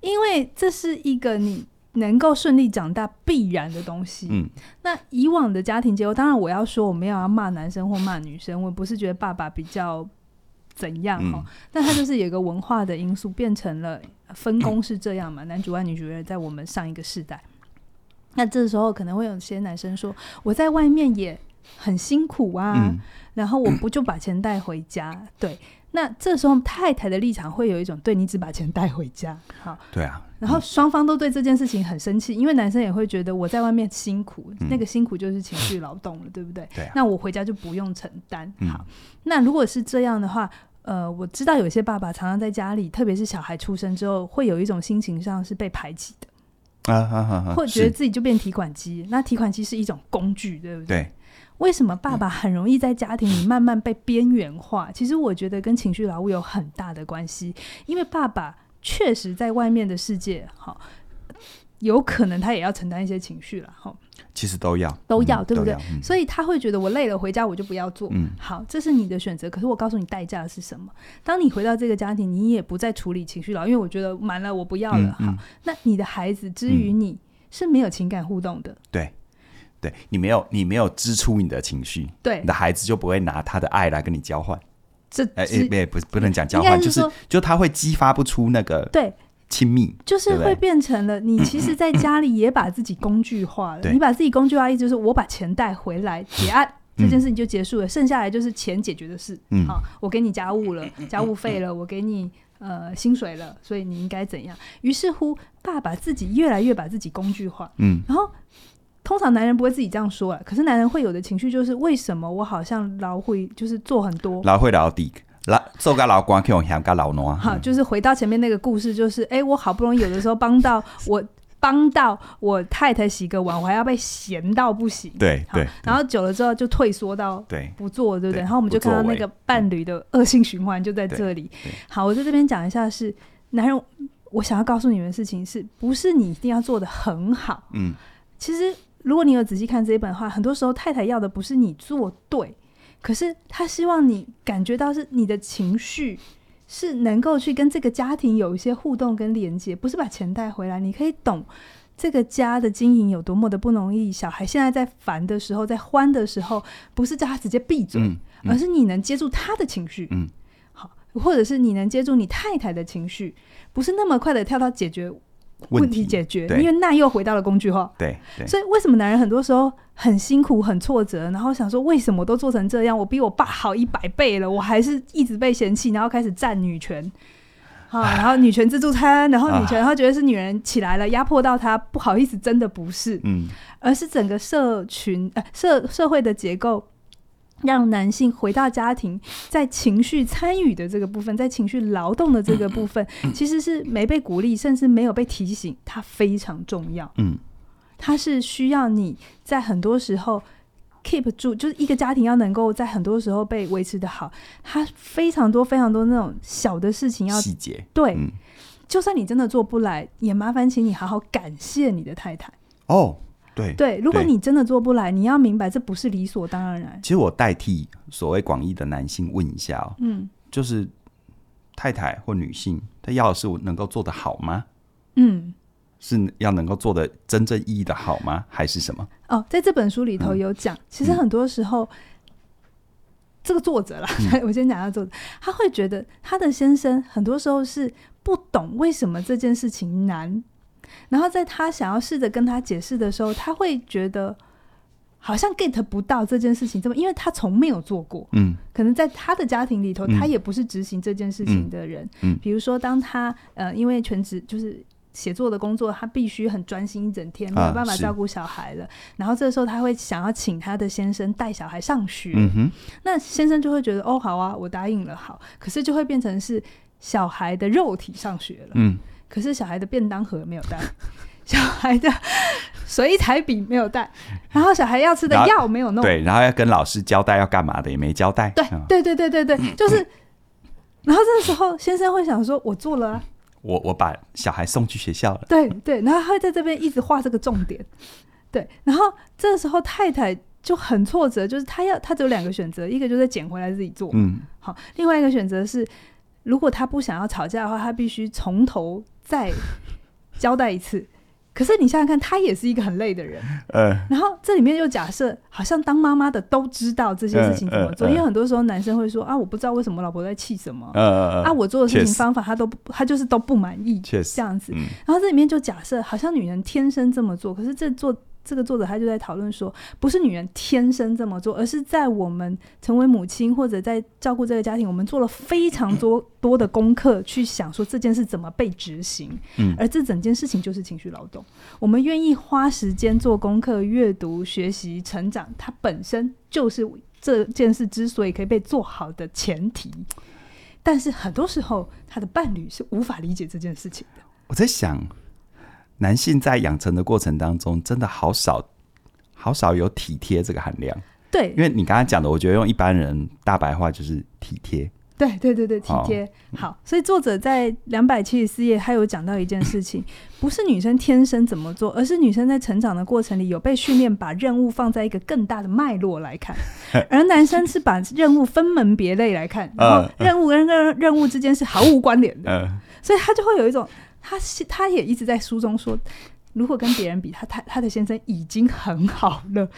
因为这是一个你能够顺利长大必然的东西。嗯，那以往的家庭结构，当然我要说我没有要骂男生或骂女生，我不是觉得爸爸比较怎样哈、嗯，但他就是有一个文化的因素，变成了分工是这样嘛，男主外女主内，在我们上一个世代。那这时候可能会有些男生说：“我在外面也很辛苦啊，嗯、然后我不就把钱带回家？”嗯、对，那这时候太太的立场会有一种：“对你只把钱带回家。”好，对啊。然后双方都对这件事情很生气，因为男生也会觉得我在外面辛苦，嗯、那个辛苦就是情绪劳动了，对不对？对、啊。那我回家就不用承担。好，那如果是这样的话，呃，我知道有些爸爸常常在家里，特别是小孩出生之后，会有一种心情上是被排挤的。啊啊啊！或者觉得自己就变提款机，那提款机是一种工具，对不对？对。为什么爸爸很容易在家庭里慢慢被边缘化？其实我觉得跟情绪劳务有很大的关系，因为爸爸确实在外面的世界，好，有可能他也要承担一些情绪了，哈。其实都要，都要，嗯、对不对、嗯？所以他会觉得我累了，回家我就不要做。嗯，好，这是你的选择。可是我告诉你，代价是什么？当你回到这个家庭，你也不再处理情绪了，因为我觉得满了，我不要了。嗯、好、嗯，那你的孩子之于你是没有情感互动的。对，对你没有，你没有支出你的情绪，对，你的孩子就不会拿他的爱来跟你交换。这，哎、哎，不，不能讲交换，就是，就他会激发不出那个对。亲密就是会变成了你，其实，在家里也把自己工具化了。你把自己工具化，意思就是我把钱带回来结案，这件事情就结束了。剩下来就是钱解决的事。嗯，好，我给你家务了，家务费了，我给你呃薪水了，所以你应该怎样？于是乎，爸爸自己越来越把自己工具化。嗯，然后通常男人不会自己这样说了，可是男人会有的情绪就是：为什么我好像老会就是做很多老会老底。老做个老官，可以养个老奴。好，就是回到前面那个故事，就是哎、欸，我好不容易有的时候帮到我，帮到我太太洗个碗，我还要被嫌到不行。对对，然后久了之后就退缩到对不做，对不对？然后我们就看到那个伴侣的恶性循环就在这里。好，我在这边讲一下是，是男人，我想要告诉你们的事情是，是不是你一定要做的很好？嗯，其实如果你有仔细看这一本的话，很多时候太太要的不是你做对。可是他希望你感觉到是你的情绪是能够去跟这个家庭有一些互动跟连接，不是把钱带回来。你可以懂这个家的经营有多么的不容易。小孩现在在烦的时候，在欢的时候，不是叫他直接闭嘴，嗯嗯，而是你能接住他的情绪，嗯，好，或者是你能接住你太太的情绪，不是那么快的跳到解决。问题解决，因为那又回到了工具化。对，对，所以为什么男人很多时候很辛苦、很挫折，然后想说为什么都做成这样？我比我爸好一百倍了，我还是一直被嫌弃，然后开始占女权，啊，然后女权自助餐，然后女权，然后觉得是女人起来了，压迫到他，不好意思，真的不是，嗯，而是整个社群呃社社会的结构。让男性回到家庭，在情绪参与的这个部分，在情绪劳动的这个部分，其实是没被鼓励，甚至没有被提醒，它非常重要。嗯，它是需要你在很多时候 keep 住，就是一个家庭要能够在很多时候被维持的好，它非常多非常多那种小的事情要细节。对，就算你真的做不来，也麻烦请你好好感谢你的太太。哦。对对，如果你真的做不来，你要明白这不是理所当然。其实我代替所谓广义的男性问一下哦，嗯，就是太太或女性，她要的是我能够做得好吗？嗯，是要能够做的真正意义的好吗？还是什么？哦，在这本书里头有讲，嗯，其实很多时候，嗯，这个作者啦，嗯，我先讲下作者，他会觉得他的先生很多时候是不懂为什么这件事情难。然后在他想要试着跟他解释的时候，他会觉得好像 get 不到这件事情这么，因为他从没有做过。嗯，可能在他的家庭里头，他也不是执行这件事情的人。嗯，比如说当他呃，因为全职就是写作的工作，他必须很专心一整天，没有办法照顾小孩了。然后这时候他会想要请他的先生带小孩上学。嗯哼，那先生就会觉得哦，好啊，我答应了，好。可是就会变成是小孩的肉体上学了。嗯。可是小孩的便当盒没有带，小孩的水彩笔没有带，然后小孩要吃的药没有弄，对，然后要跟老师交代要干嘛的也没交代，对，对，对，对，对，对，就是，然后这个时候先生会想说：“我做了啊，我我把小孩送去学校了。对对，然后他会在这边一直画这个重点。对，然后这个时候太太就很挫折，就是他要他只有两个选择，一个就是捡回来自己做，嗯，好，另外一个选择是，如果他不想要吵架的话，他必须从头再交代一次。可是你想想看，他也是一个很累的人，嗯，然后这里面又假设好像当妈妈的都知道这些事情怎么做，因为很多时候男生会说啊，我不知道为什么老婆在气什么，啊，我做的事情方法他都不，他就是都不满意，确实。这样子，然后这里面就假设好像女人天生这么做，可是这做。这个作者他就在讨论说，不是女人天生这么做，而是在我们成为母亲或者在照顾这个家庭，我们做了非常多 多的功课，去想说这件事怎么被执行。嗯，而这整件事情就是情绪劳动。我们愿意花时间做功课、阅读、学习、成长，它本身就是这件事之所以可以被做好的前提。但是很多时候，他的伴侣是无法理解这件事情的。我在想。男性在养成的过程当中，真的好少，好少有体贴这个含量。对，因为你刚才讲的，我觉得用一般人大白话就是体贴。对对对对，体贴。哦、好，所以作者在两百七十四页，他有讲到一件事情，不是女生天生怎么做，而是女生在成长的过程里有被训练，把任务放在一个更大的脉络来看，而男生是把任务分门别类来看，然后任务跟任任务之间是毫无关联的，嗯、所以他就会有一种。他他也一直在书中说，如果跟别人比，他他他的先生已经很好了，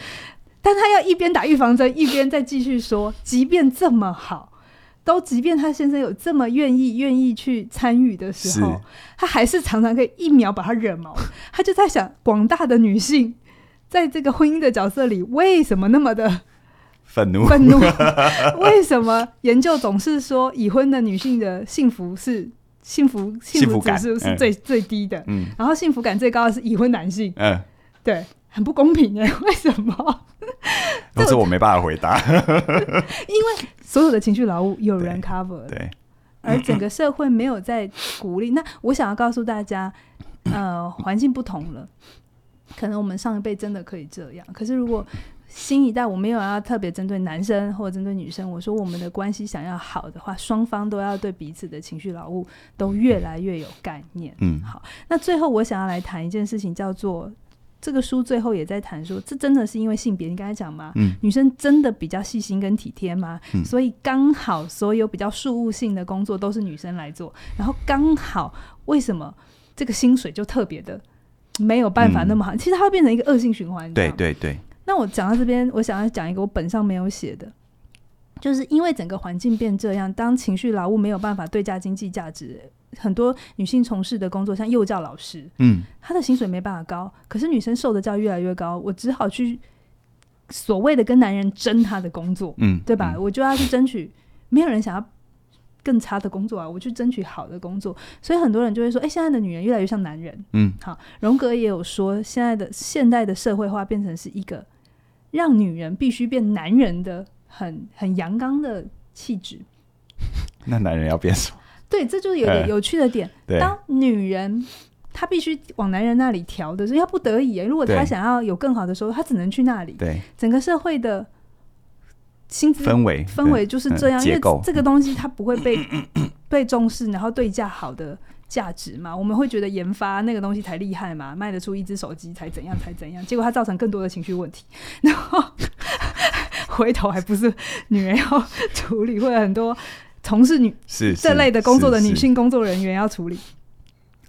但他要一边打预防针，一边再继续说，即便这么好，都即便他先生有这么愿意愿意去参与的时候，他还是常常可以一秒把他惹毛。他就在想，广大的女性在这个婚姻的角色里，为什么那么的愤怒？愤怒？为什么研究总是说已婚的女性的幸福是？幸福幸福指数是最最低的，嗯，然后幸福感最高的是已婚男性，嗯，对，很不公平哎，为什么？这是我没办法回答，因为所有的情绪劳务有人 cover，对，而整个社会没有在鼓励。那我想要告诉大家，呃，环境不同了，可能我们上一辈真的可以这样，可是如果。新一代我没有要特别针对男生或者针对女生，我说我们的关系想要好的话，双方都要对彼此的情绪劳务都越来越有概念。嗯，好，那最后我想要来谈一件事情，叫做这个书最后也在谈说，这真的是因为性别？你刚才讲吗？嗯，女生真的比较细心跟体贴吗？嗯，所以刚好所有比较事务性的工作都是女生来做，然后刚好为什么这个薪水就特别的没有办法那么好？嗯，其实它会变成一个恶性循环。对对对。那我讲到这边，我想要讲一个我本上没有写的，就是因为整个环境变这样，当情绪劳务没有办法对价经济价值，很多女性从事的工作，像幼教老师，嗯，她的薪水没办法高，可是女生受的教育越来越高，我只好去所谓的跟男人争她的工作，嗯，对吧？嗯，我就要去争取，没有人想要更差的工作啊，我去争取好的工作，所以很多人就会说，哎，现在的女人越来越像男人，嗯，好，荣格也有说，现在的现代的社会化变成是一个。让女人必须变男人的很很阳刚的气质，那男人要变什么？对，这就是有点有趣的点。嗯、当女人她必须往男人那里调的时候，要不得已。如果她想要有更好的收入，她只能去那里。对，整个社会的薪资氛围氛围就是这样，嗯、因为这个东西它不会被被重视，然后对价好的。价值嘛，我们会觉得研发那个东西才厉害嘛，卖得出一只手机才怎样才怎样，结果它造成更多的情绪问题，然后回头还不是女人要处理，或者很多从事女是这类的工作的女性工作人员要处理。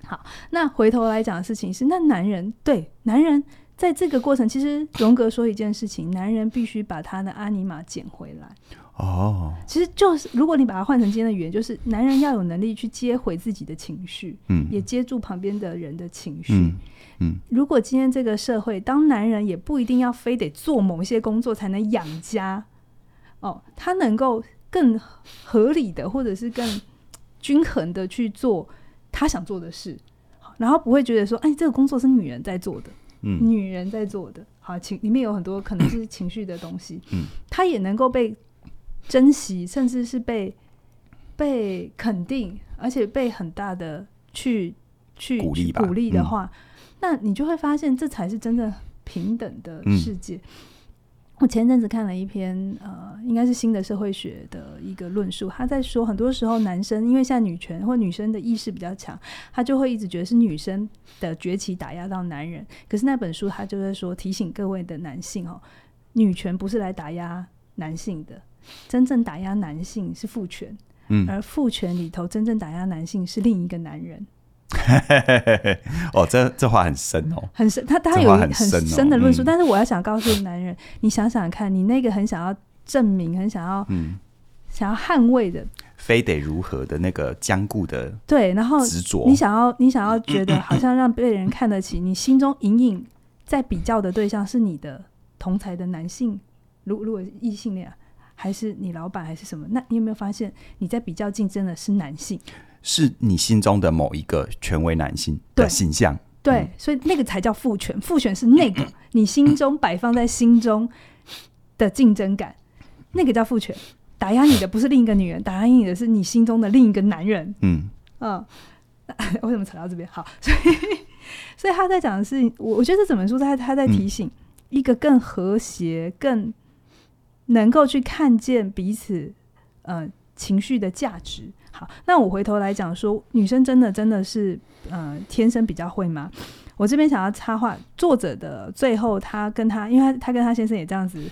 好，那回头来讲的事情是，那男人对男人在这个过程，其实荣格说一件事情，男人必须把他的阿尼玛捡回来。哦，其实就是如果你把它换成今天的语言，就是男人要有能力去接回自己的情绪，嗯，也接住旁边的人的情绪，嗯，嗯，如果今天这个社会，当男人也不一定要非得做某些工作才能养家，哦，他能够更合理的或者是更均衡的去做他想做的事，然后不会觉得说，哎，这个工作是女人在做的，嗯，女人在做的，好，情里面有很多可能是 情绪的东西，嗯，他也能够被。珍惜，甚至是被被肯定，而且被很大的去去鼓励鼓励的话，嗯、那你就会发现，这才是真正平等的世界。嗯、我前阵子看了一篇呃，应该是新的社会学的一个论述，他在说，很多时候男生因为像女权或女生的意识比较强，他就会一直觉得是女生的崛起打压到男人。可是那本书他就在说，提醒各位的男性哦，女权不是来打压男性的，真正打压男性是父权，嗯，而父权里头真正打压男性是另一个男人。哦，这这话很深哦，很深。他他有很深的论述，嗯、但是我要想告诉男人，你想想看，你那个很想要证明、很想要、嗯、想要捍卫的，非得如何的那个坚固的对，然后执着，你想要你想要觉得好像让被人看得起，你心中隐隐在比较的对象是你的同才的男性，如如果异性恋，还是你老板，还是什么？那你有没有发现你在比较竞争的是男性？是你心中的某一个权威男性的形象，对，所以那个才叫父权。父权是那个 你心中摆放在心中的竞争感，那个叫父权。打压你的不是另一个女人，打压你的是你心中的另一个男人。嗯嗯，为什么扯到这边？好，所以所以他在讲的是，我我觉得这本书他他在提醒一个更和谐、更能够去看见彼此呃情绪的价值。好，那我回头来讲说，女生真的真的是，呃，天生比较会吗？我这边想要插话，作者的最后，他跟他，因为他他跟他先生也这样子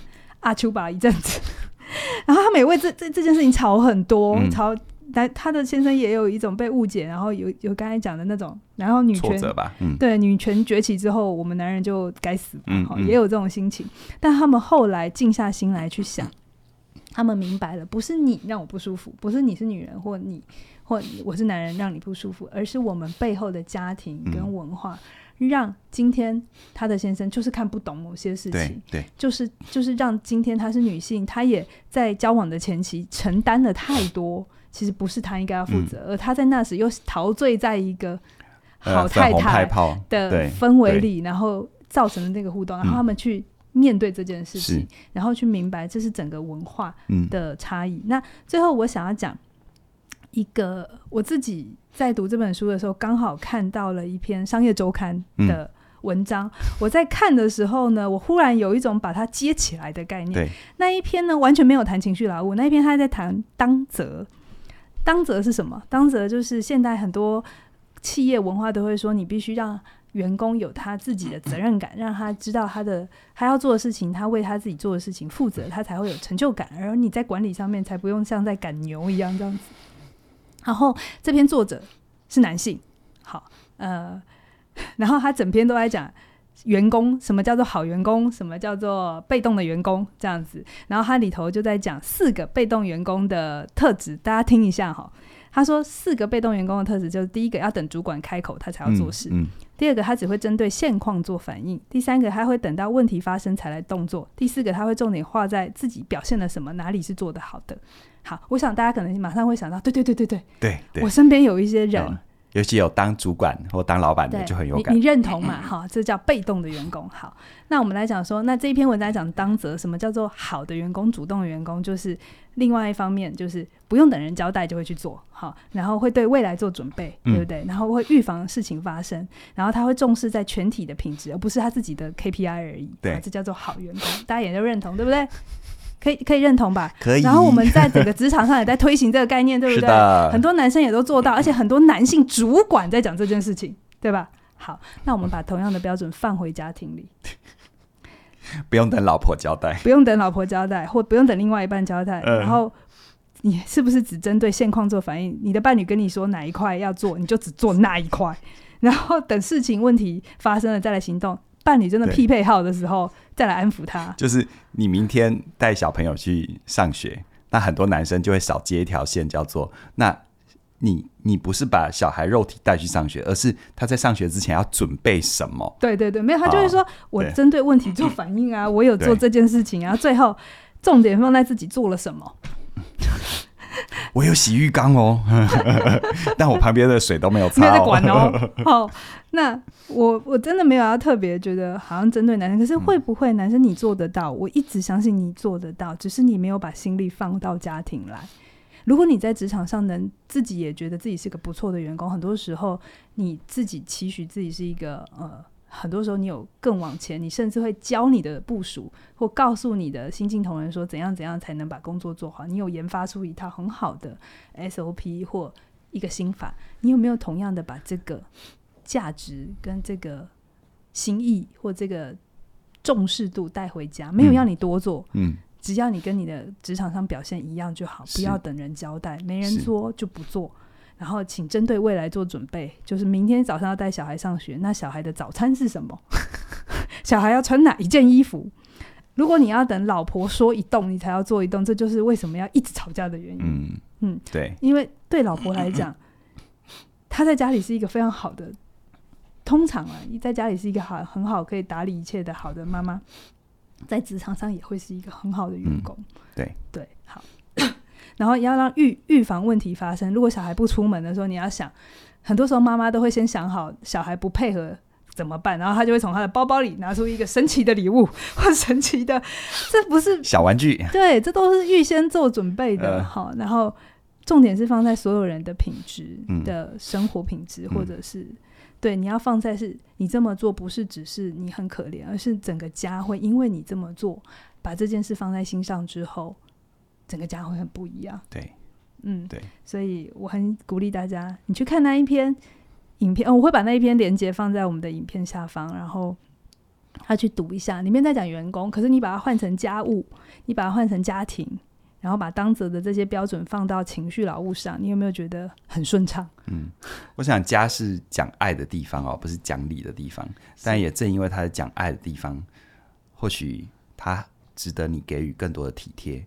阿丘吧一阵子，然后他们也为这这这件事情吵很多，嗯、吵，但他的先生也有一种被误解，然后有有刚才讲的那种，然后女权吧，嗯、对女权崛起之后，我们男人就该死，嗯，嗯，也有这种心情，但他们后来静下心来去想。他们明白了，不是你让我不舒服，不是你是女人或你或我是男人让你不舒服，而是我们背后的家庭跟文化，嗯、让今天他的先生就是看不懂某些事情，对，对。就是就是让今天她是女性，她也在交往的前期承担了太多，其实不是她应该要负责，嗯、而她在那时又陶醉在一个好太太的氛围里，然后造成了那个互动，然后他们去。面对这件事情，然后去明白这是整个文化的差异。嗯、那最后我想要讲一个，我自己在读这本书的时候，刚好看到了一篇商业周刊的文章。嗯、我在看的时候呢，我忽然有一种把它接起来的概念。那一篇呢，完全没有谈情绪劳务，那一篇他在谈当责。当责是什么？当责就是现在很多企业文化都会说，你必须让。员工有他自己的责任感，让他知道他的他要做的事情，他为他自己做的事情负责，他才会有成就感。而你在管理上面，才不用像在赶牛一样这样子。然后这篇作者是男性，好，呃，然后他整篇都在讲员工，什么叫做好员工，什么叫做被动的员工这样子。然后他里头就在讲四个被动员工的特质，大家听一下哈。他说四个被动员工的特质，就是第一个要等主管开口，他才要做事。第二个，他只会针对现况做反应；第三个，他会等到问题发生才来动作；第四个，他会重点画在自己表现了什么，哪里是做得好的。好，我想大家可能马上会想到，对对对对对，对，对我身边有一些人。尤其有当主管或当老板的就很有感，你，你认同嘛？哈，这叫被动的员工。好，那我们来讲说，那这一篇文章讲当责，什么叫做好的员工？主动的员工就是另外一方面，就是不用等人交代就会去做，好，然后会对未来做准备，对不对？嗯、然后会预防事情发生，然后他会重视在全体的品质，而不是他自己的 KPI 而已。对，这叫做好员工，大家也都认同，对不对？可以可以认同吧？可以。然后我们在整个职场上也在推行这个概念，对不对？的很多男生也都做到，而且很多男性主管在讲这件事情，对吧？好，那我们把同样的标准放回家庭里，不用等老婆交代，不用等老婆交代，或不用等另外一半交代。呃、然后你是不是只针对现况做反应？你的伴侣跟你说哪一块要做，你就只做那一块，然后等事情问题发生了再来行动。伴侣真的匹配好的时候，再来安抚他。就是你明天带小朋友去上学，那很多男生就会少接一条线，叫做：那你你不是把小孩肉体带去上学，而是他在上学之前要准备什么？对对对，没有，他就会说、哦、我针对问题做反应啊，我有做这件事情啊，最后重点放在自己做了什么。我有洗浴缸哦，但我旁边的水都没有擦、哦，没有在管哦。好，那我我真的没有要特别觉得好像针对男生，可是会不会男生你做得到？我一直相信你做得到，只是你没有把心力放到家庭来。如果你在职场上能自己也觉得自己是个不错的员工，很多时候你自己期许自己是一个呃。很多时候你有更往前，你甚至会教你的部署或告诉你的新进同仁说怎样怎样才能把工作做好。你有研发出一套很好的 SOP 或一个心法，你有没有同样的把这个价值跟这个心意或这个重视度带回家？没有要你多做，嗯，只要你跟你的职场上表现一样就好，不要等人交代，没人说就不做。然后，请针对未来做准备。就是明天早上要带小孩上学，那小孩的早餐是什么？小孩要穿哪一件衣服？如果你要等老婆说一动，你才要做一动，这就是为什么要一直吵架的原因。嗯嗯，对，因为对老婆来讲，她在家里是一个非常好的，通常啊，你在家里是一个好很好可以打理一切的好的妈妈，在职场上也会是一个很好的员工。嗯、对对，好。然后要让预预防问题发生。如果小孩不出门的时候，你要想，很多时候妈妈都会先想好小孩不配合怎么办，然后他就会从他的包包里拿出一个神奇的礼物 或神奇的，这不是小玩具，对，这都是预先做准备的。好、呃，然后重点是放在所有人的品质、嗯、的生活品质，或者是、嗯、对你要放在是你这么做不是只是你很可怜，而是整个家会因为你这么做把这件事放在心上之后。整个家会很不一样。对，嗯，对，所以我很鼓励大家，你去看那一篇影片，哦，我会把那一篇连接放在我们的影片下方，然后他去读一下，里面在讲员工，可是你把它换成家务，你把它换成家庭，然后把当责的这些标准放到情绪劳务上，你有没有觉得很顺畅？嗯，我想家是讲爱的地方哦，不是讲理的地方，但也正因为它是讲爱的地方，或许它值得你给予更多的体贴。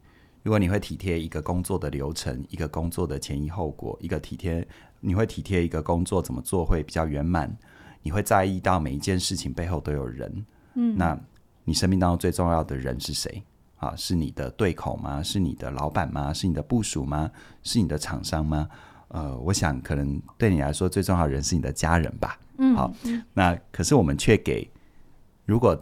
如果你会体贴一个工作的流程，一个工作的前因后果，一个体贴，你会体贴一个工作怎么做会比较圆满，你会在意到每一件事情背后都有人，嗯，那你生命当中最重要的人是谁？啊，是你的对口吗？是你的老板吗？是你的部署吗？是你的厂商吗？呃，我想可能对你来说最重要的人是你的家人吧。嗯，好，那可是我们却给，如果。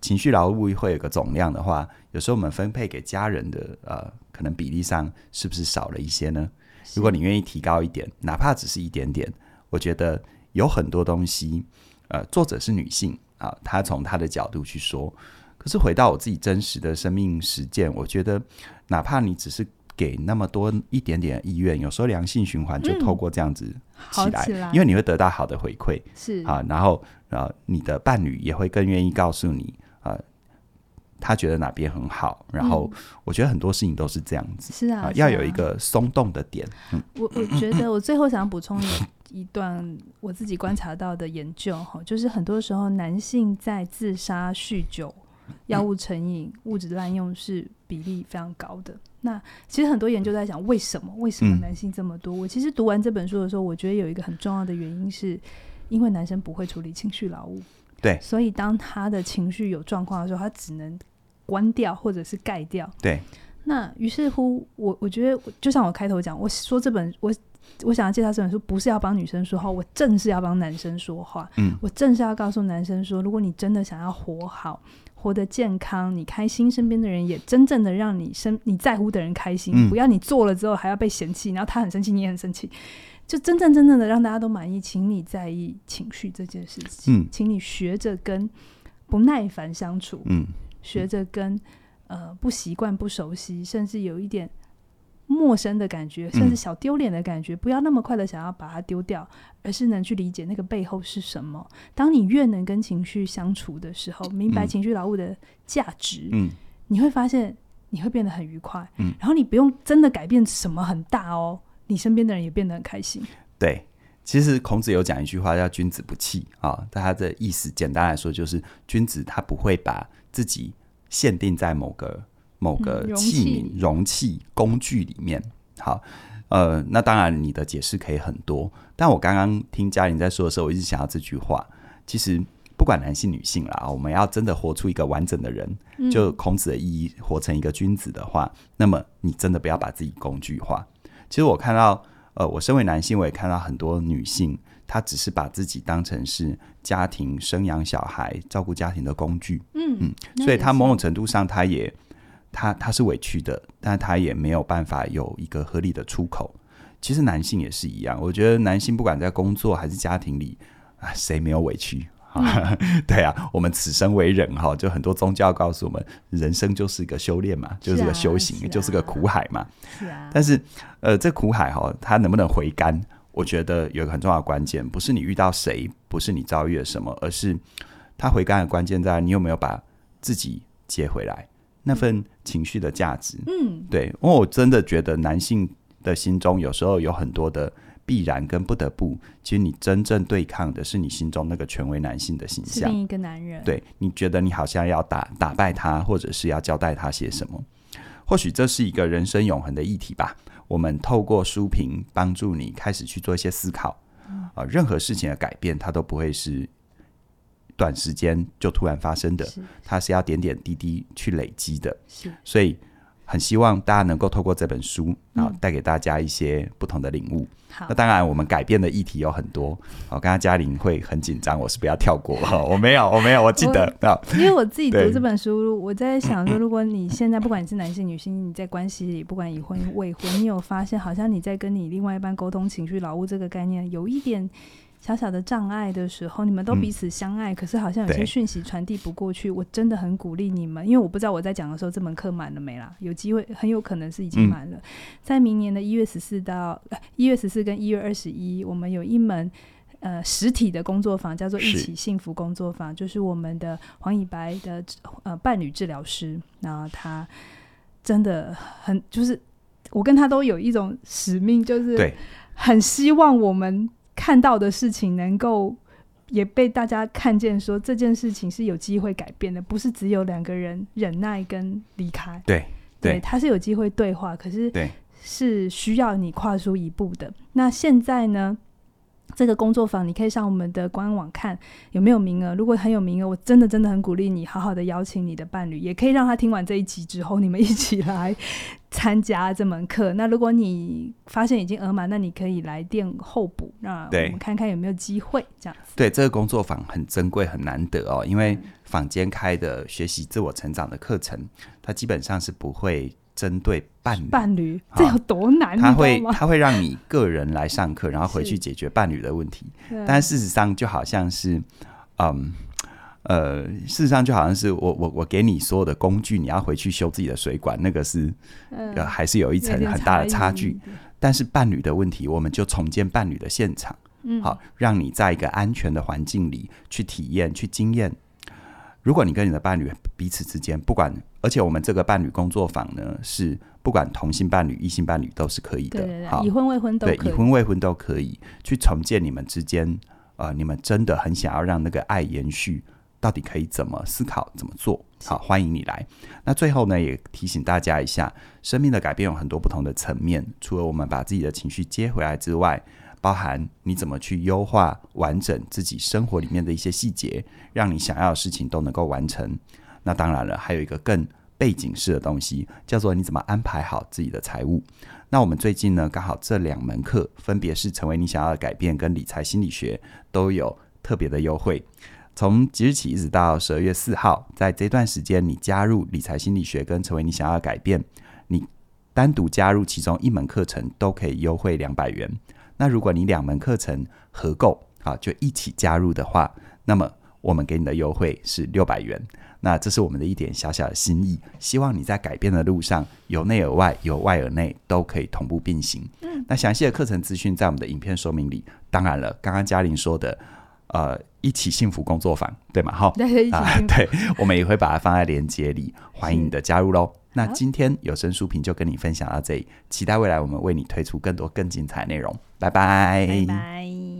情绪劳务会有个总量的话，有时候我们分配给家人的呃，可能比例上是不是少了一些呢？如果你愿意提高一点，哪怕只是一点点，我觉得有很多东西，呃，作者是女性啊，她从她的角度去说。可是回到我自己真实的生命实践，我觉得哪怕你只是给那么多一点点意愿，有时候良性循环就透过这样子起来，嗯、起来，因为你会得到好的回馈，是啊，然后呃，你的伴侣也会更愿意告诉你。呃，他觉得哪边很好，然后我觉得很多事情都是这样子，是啊，呃、要有一个松动的点。嗯、我我觉得我最后想补充一一段我自己观察到的研究哈，就是很多时候男性在自杀、酗酒、药物成瘾、物质滥用是比例非常高的。那其实很多研究在讲为什么？为什么男性这么多？嗯、我其实读完这本书的时候，我觉得有一个很重要的原因，是因为男生不会处理情绪劳务。对，所以当他的情绪有状况的时候，他只能关掉或者是盖掉。对，那于是乎，我我觉得就像我开头讲，我说这本我我想要介绍这本书，不是要帮女生说话，我正是要帮男生说话。嗯，我正是要告诉男生说，如果你真的想要活好、活得健康，你开心，身边的人也真正的让你身你在乎的人开心，嗯、不要你做了之后还要被嫌弃，然后他很生气，你也很生气。就真正真正的让大家都满意，请你在意情绪这件事情。嗯，请你学着跟不耐烦相处。嗯，学着跟呃不习惯、不熟悉，甚至有一点陌生的感觉，甚至小丢脸的感觉，嗯，不要那么快的想要把它丢掉，而是能去理解那个背后是什么。当你越能跟情绪相处的时候，明白情绪劳务的价值，嗯，你会发现你会变得很愉快。嗯，然后你不用真的改变什么很大哦。你身边的人也变得很开心。对，其实孔子有讲一句话叫“君子不器”啊，他的意思简单来说就是，君子他不会把自己限定在某个某个器皿、嗯、容器、工具里面。好，呃，那当然你的解释可以很多，但我刚刚听嘉玲在说的时候，我一直想到这句话。其实不管男性女性啦，我们要真的活出一个完整的人，嗯、就孔子的意义，活成一个君子的话，那么你真的不要把自己工具化。其实我看到，呃，我身为男性，我也看到很多女性，她只是把自己当成是家庭生养小孩、照顾家庭的工具。嗯嗯，所以她某种程度上，她也，她她是委屈的，但她也没有办法有一个合理的出口。其实男性也是一样，我觉得男性不管在工作还是家庭里啊，谁没有委屈啊，对啊，我们此生为人哈，就很多宗教告诉我们，人生就是一个修炼嘛，就是个修行，就是个苦海嘛。是啊。但是，呃，这苦海哈，它能不能回甘？我觉得有一个很重要的关键，不是你遇到谁，不是你遭遇了什么，而是它回甘的关键在你有没有把自己接回来，那份情绪的价值。嗯，对，因为我真的觉得男性的心中有时候有很多的。必然跟不得不，其实你真正对抗的是你心中那个权威男性的形象，另一个男人。对，你觉得你好像要打打败他，或者是要交代他些什么？或许这是一个人生永恒的议题吧。我们透过书评帮助你开始去做一些思考。啊、呃，任何事情的改变，它都不会是短时间就突然发生的，它是要点点滴滴去累积的。是，所以。很希望大家能够透过这本书，然后带给大家一些不同的领悟。好，那当然我们改变的议题有很多。好，刚刚嘉玲会很紧张，我是不要跳过哈。我没有，我没有，我记得啊。因为我自己读这本书，我在想说，如果你现在不管你是男性女性，你在关系里，不管已婚未婚，你有发现好像你在跟你另外一半沟通情绪劳务这个概念有一点。小小的障碍的时候，你们都彼此相爱，嗯、可是好像有些讯息传递不过去。我真的很鼓励你们，因为我不知道我在讲的时候这门课满了没啦？有机会，很有可能是已经满了。嗯、在明年的一月十四到一月十四跟一月二十一，我们有一门呃实体的工作坊，叫做“一起幸福工作坊”，是就是我们的黄以白的呃伴侣治疗师，然后他真的很就是我跟他都有一种使命，就是很希望我们。看到的事情能够也被大家看见，说这件事情是有机会改变的，不是只有两个人忍耐跟离开。对对，他是有机会对话，可是是需要你跨出一步的。那现在呢？这个工作坊你可以上我们的官网看有没有名额。如果很有名额，我真的真的很鼓励你好好的邀请你的伴侣，也可以让他听完这一集之后，你们一起来参加这门课。那如果你发现已经额满，那你可以来电候补。那我们看看有没有机会这样子。对，这个工作坊很珍贵很难得哦，因为坊间开的学习自我成长的课程，它基本上是不会。针对伴侣，伴侣这有多难？他会他会让你个人来上课，然后回去解决伴侣的问题。但事实上就好像是，嗯呃，事实上就好像是我我我给你所有的工具，你要回去修自己的水管，那个是、呃、还是有一层很大的差距。但是伴侣的问题，我们就重建伴侣的现场，嗯，好，让你在一个安全的环境里去体验、去经验。如果你跟你的伴侣彼此之间，不管，而且我们这个伴侣工作坊呢，是不管同性伴侣、异性伴侣都是可以的，对对对，好，已婚未婚都可以，对，已婚未婚都可以去重建你们之间，呃，你们真的很想要让那个爱延续，到底可以怎么思考、怎么做？好，欢迎你来。那最后呢，也提醒大家一下，生命的改变有很多不同的层面，除了我们把自己的情绪接回来之外。包含你怎么去优化完整自己生活里面的一些细节，让你想要的事情都能够完成。那当然了，还有一个更背景式的东西，叫做你怎么安排好自己的财务。那我们最近呢，刚好这两门课分别是成为你想要的改变跟理财心理学都有特别的优惠。从即日起一直到十二月四号，在这段时间，你加入理财心理学跟成为你想要的改变，你单独加入其中一门课程都可以优惠两百元。那如果你两门课程合购啊，就一起加入的话，那么我们给你的优惠是六百元。那这是我们的一点小小的心意，希望你在改变的路上，由内而外，由外而内，都可以同步并行。嗯，那详细的课程资讯在我们的影片说明里。当然了，刚刚嘉玲说的，呃，一起幸福工作坊，对吗？哈，对，啊，对，我们也会把它放在链接里，欢迎你的加入喽。那今天有声书评就跟你分享到这里，期待未来我们为你推出更多更精彩内容。拜拜。拜拜。